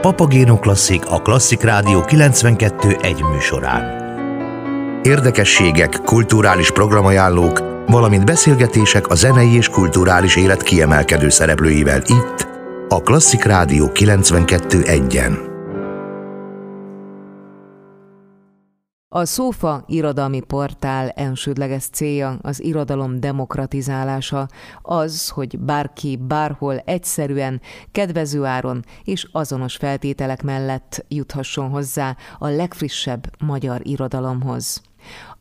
Papagéno Klasszik a Klasszik Rádió 92 egy műsorán. Érdekességek, kulturális programajánlók, valamint beszélgetések a zenei és kulturális élet kiemelkedő szereplőivel itt, a Klasszik Rádió 92 A Szófa irodalmi portál elsődleges célja az irodalom demokratizálása, az, hogy bárki bárhol egyszerűen, kedvező áron és azonos feltételek mellett juthasson hozzá a legfrissebb magyar irodalomhoz.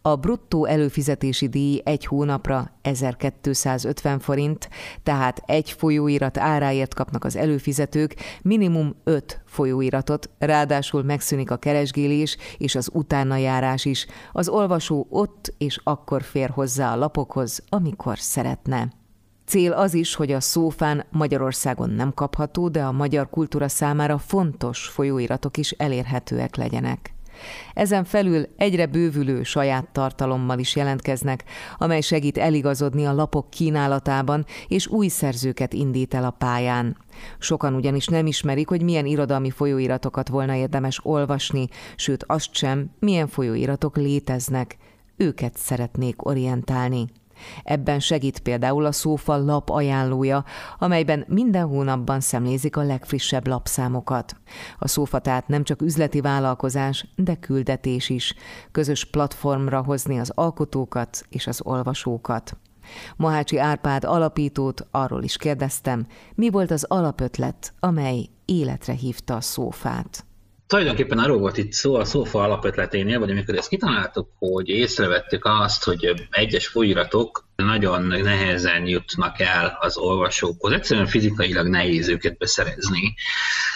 A bruttó előfizetési díj egy hónapra 1250 forint, tehát egy folyóirat áráért kapnak az előfizetők minimum 5 folyóiratot, ráadásul megszűnik a keresgélés és az utána járás is. Az olvasó ott és akkor fér hozzá a lapokhoz, amikor szeretne. Cél az is, hogy a szófán Magyarországon nem kapható, de a magyar kultúra számára fontos folyóiratok is elérhetőek legyenek. Ezen felül egyre bővülő saját tartalommal is jelentkeznek, amely segít eligazodni a lapok kínálatában, és új szerzőket indít el a pályán. Sokan ugyanis nem ismerik, hogy milyen irodalmi folyóiratokat volna érdemes olvasni, sőt azt sem, milyen folyóiratok léteznek. Őket szeretnék orientálni. Ebben segít például a Szófa lap ajánlója, amelyben minden hónapban szemlézik a legfrissebb lapszámokat. A Szófa tehát nem csak üzleti vállalkozás, de küldetés is. Közös platformra hozni az alkotókat és az olvasókat. Mohácsi Árpád alapítót arról is kérdeztem, mi volt az alapötlet, amely életre hívta a szófát. Tulajdonképpen arról volt itt szó a szófa alapötleténél, vagy amikor ezt kitaláltuk, hogy észrevettük azt, hogy egyes folyiratok nagyon nehezen jutnak el az olvasókhoz. Egyszerűen fizikailag nehéz őket beszerezni,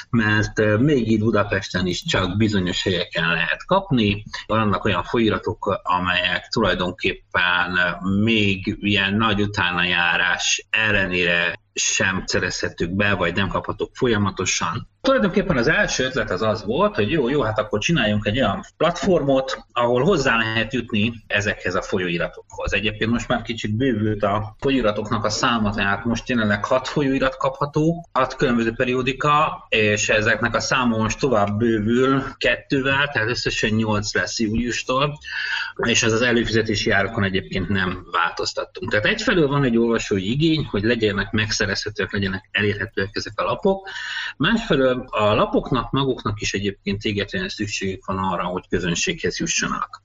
mert még itt Budapesten is csak bizonyos helyeken lehet kapni. Vannak olyan folyiratok, amelyek tulajdonképpen még ilyen nagy utánajárás ellenére sem szerezhetők be, vagy nem kaphatók folyamatosan. Tulajdonképpen az első ötlet az az volt, hogy jó, jó, hát akkor csináljunk egy olyan platformot, ahol hozzá lehet jutni ezekhez a folyóiratokhoz. Egyébként most már kicsit bővült a folyóiratoknak a száma, tehát most jelenleg hat folyóirat kapható, hat különböző periódika, és ezeknek a száma most tovább bővül kettővel, tehát összesen nyolc lesz júliustól, és ez az előfizetési árakon egyébként nem változtattunk. Tehát egyfelől van egy olvasói igény, hogy legyenek megszerezhetőek, legyenek elérhetőek ezek a lapok, másfelől a lapoknak maguknak is egyébként égetően szükségük van arra, hogy közönséghez jussanak.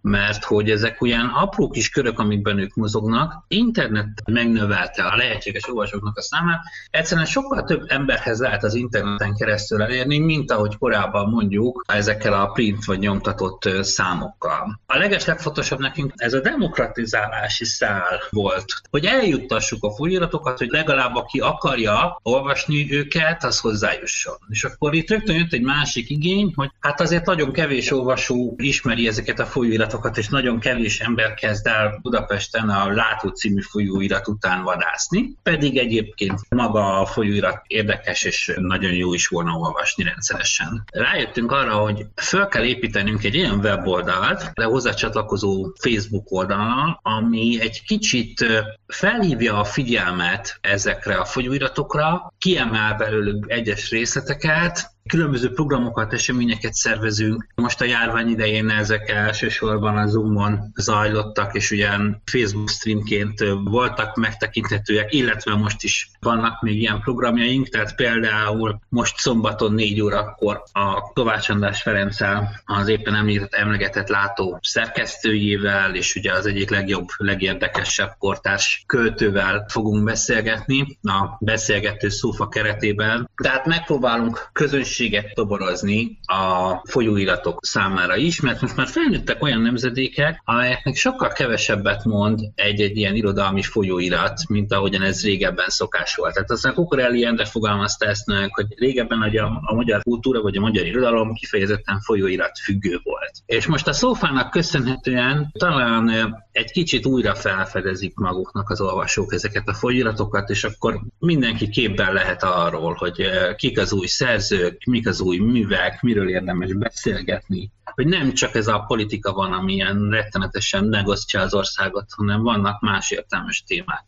Mert hogy ezek olyan apró kis körök, amikben ők mozognak, internet megnövelte a lehetséges olvasóknak a számát, egyszerűen sokkal több emberhez lehet az interneten keresztül elérni, mint ahogy korábban mondjuk ezekkel a print vagy nyomtatott számokkal. A leges legfontosabb nekünk ez a demokratizálási szál volt, hogy eljuttassuk a folyiratokat, hogy legalább aki akarja olvasni őket, az hozzájusson. És akkor itt rögtön jött egy másik igény, hogy hát azért nagyon kevés olvasó ismeri ezeket a folyóiratokat, és nagyon kevés ember kezd el Budapesten a Látó című folyóirat után vadászni, pedig egyébként maga a folyóirat érdekes, és nagyon jó is volna olvasni rendszeresen. Rájöttünk arra, hogy föl kell építenünk egy olyan weboldalt, de hozzá csatlakozó Facebook oldalon, ami egy kicsit felhívja a figyelmet ezekre a folyóiratokra, kiemel belőlük egyes részleteket, Különböző programokat, eseményeket szervezünk. Most a járvány idején ezek elsősorban a Zoom-on zajlottak, és ugyan Facebook streamként voltak megtekinthetőek, illetve most is vannak még ilyen programjaink, tehát például most szombaton 4 órakor a Kovács András Ferenccel az éppen említett emlegetett látó szerkesztőjével, és ugye az egyik legjobb, legérdekesebb kortárs költővel fogunk beszélgetni a beszélgető szófa keretében. Tehát megpróbálunk közönség közösséget toborozni a folyóiratok számára is, mert most már felnőttek olyan nemzedékek, amelyeknek sokkal kevesebbet mond egy-egy ilyen irodalmi folyóirat, mint ahogyan ez régebben szokás volt. Tehát aztán Kukorelli Endre fogalmazta ezt meg, hogy régebben a, a magyar kultúra vagy a magyar irodalom kifejezetten folyóirat függő volt. És most a szófának köszönhetően talán egy kicsit újra felfedezik maguknak az olvasók ezeket a folyóiratokat, és akkor mindenki képben lehet arról, hogy kik az új szerzők, mik az új művek, miről érdemes beszélgetni, hogy nem csak ez a politika van, ami ilyen rettenetesen megosztja az országot, hanem vannak más értelmes témák.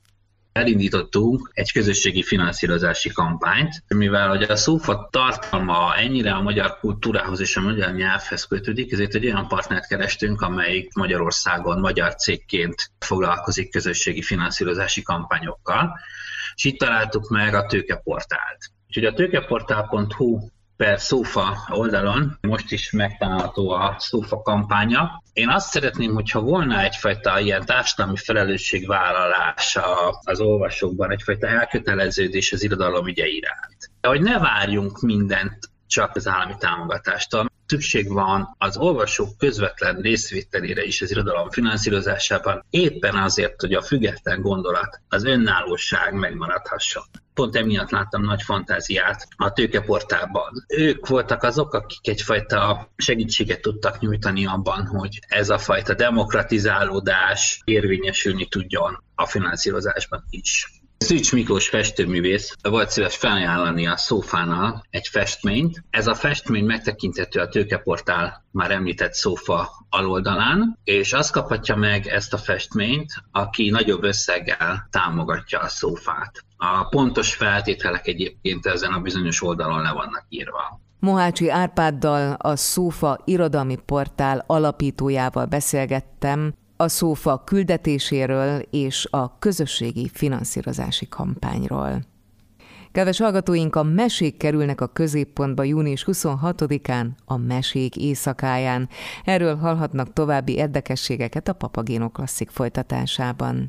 Elindítottunk egy közösségi finanszírozási kampányt, mivel hogy a szófa tartalma ennyire a magyar kultúrához és a magyar nyelvhez kötődik, ezért egy olyan partnert kerestünk, amelyik Magyarországon magyar cégként foglalkozik közösségi finanszírozási kampányokkal, és itt találtuk meg a tőkeportált. Úgyhogy a tőkeportál.hu per szófa oldalon most is megtalálható a szófa kampánya. Én azt szeretném, hogyha volna egyfajta ilyen társadalmi felelősségvállalás az olvasókban, egyfajta elköteleződés az irodalom ügye iránt. Hogy ne várjunk mindent csak az állami támogatástól. Szükség van az olvasók közvetlen részvételére is az irodalom finanszírozásában, éppen azért, hogy a független gondolat, az önállóság megmaradhasson pont emiatt láttam nagy fantáziát a tőkeportálban. Ők voltak azok, akik egyfajta segítséget tudtak nyújtani abban, hogy ez a fajta demokratizálódás érvényesülni tudjon a finanszírozásban is. Szűcs Miklós festőművész volt szíves felajánlani a szófánál egy festményt. Ez a festmény megtekinthető a tőkeportál már említett szófa aloldalán, és azt kaphatja meg ezt a festményt, aki nagyobb összeggel támogatja a szófát. A pontos feltételek egyébként ezen a bizonyos oldalon le vannak írva. Mohácsi Árpáddal, a Szófa irodalmi portál alapítójával beszélgettem a szófa küldetéséről és a közösségi finanszírozási kampányról. Kedves hallgatóink, a mesék kerülnek a középpontba június 26-án, a mesék éjszakáján. Erről hallhatnak további érdekességeket a Papagéno Klasszik folytatásában.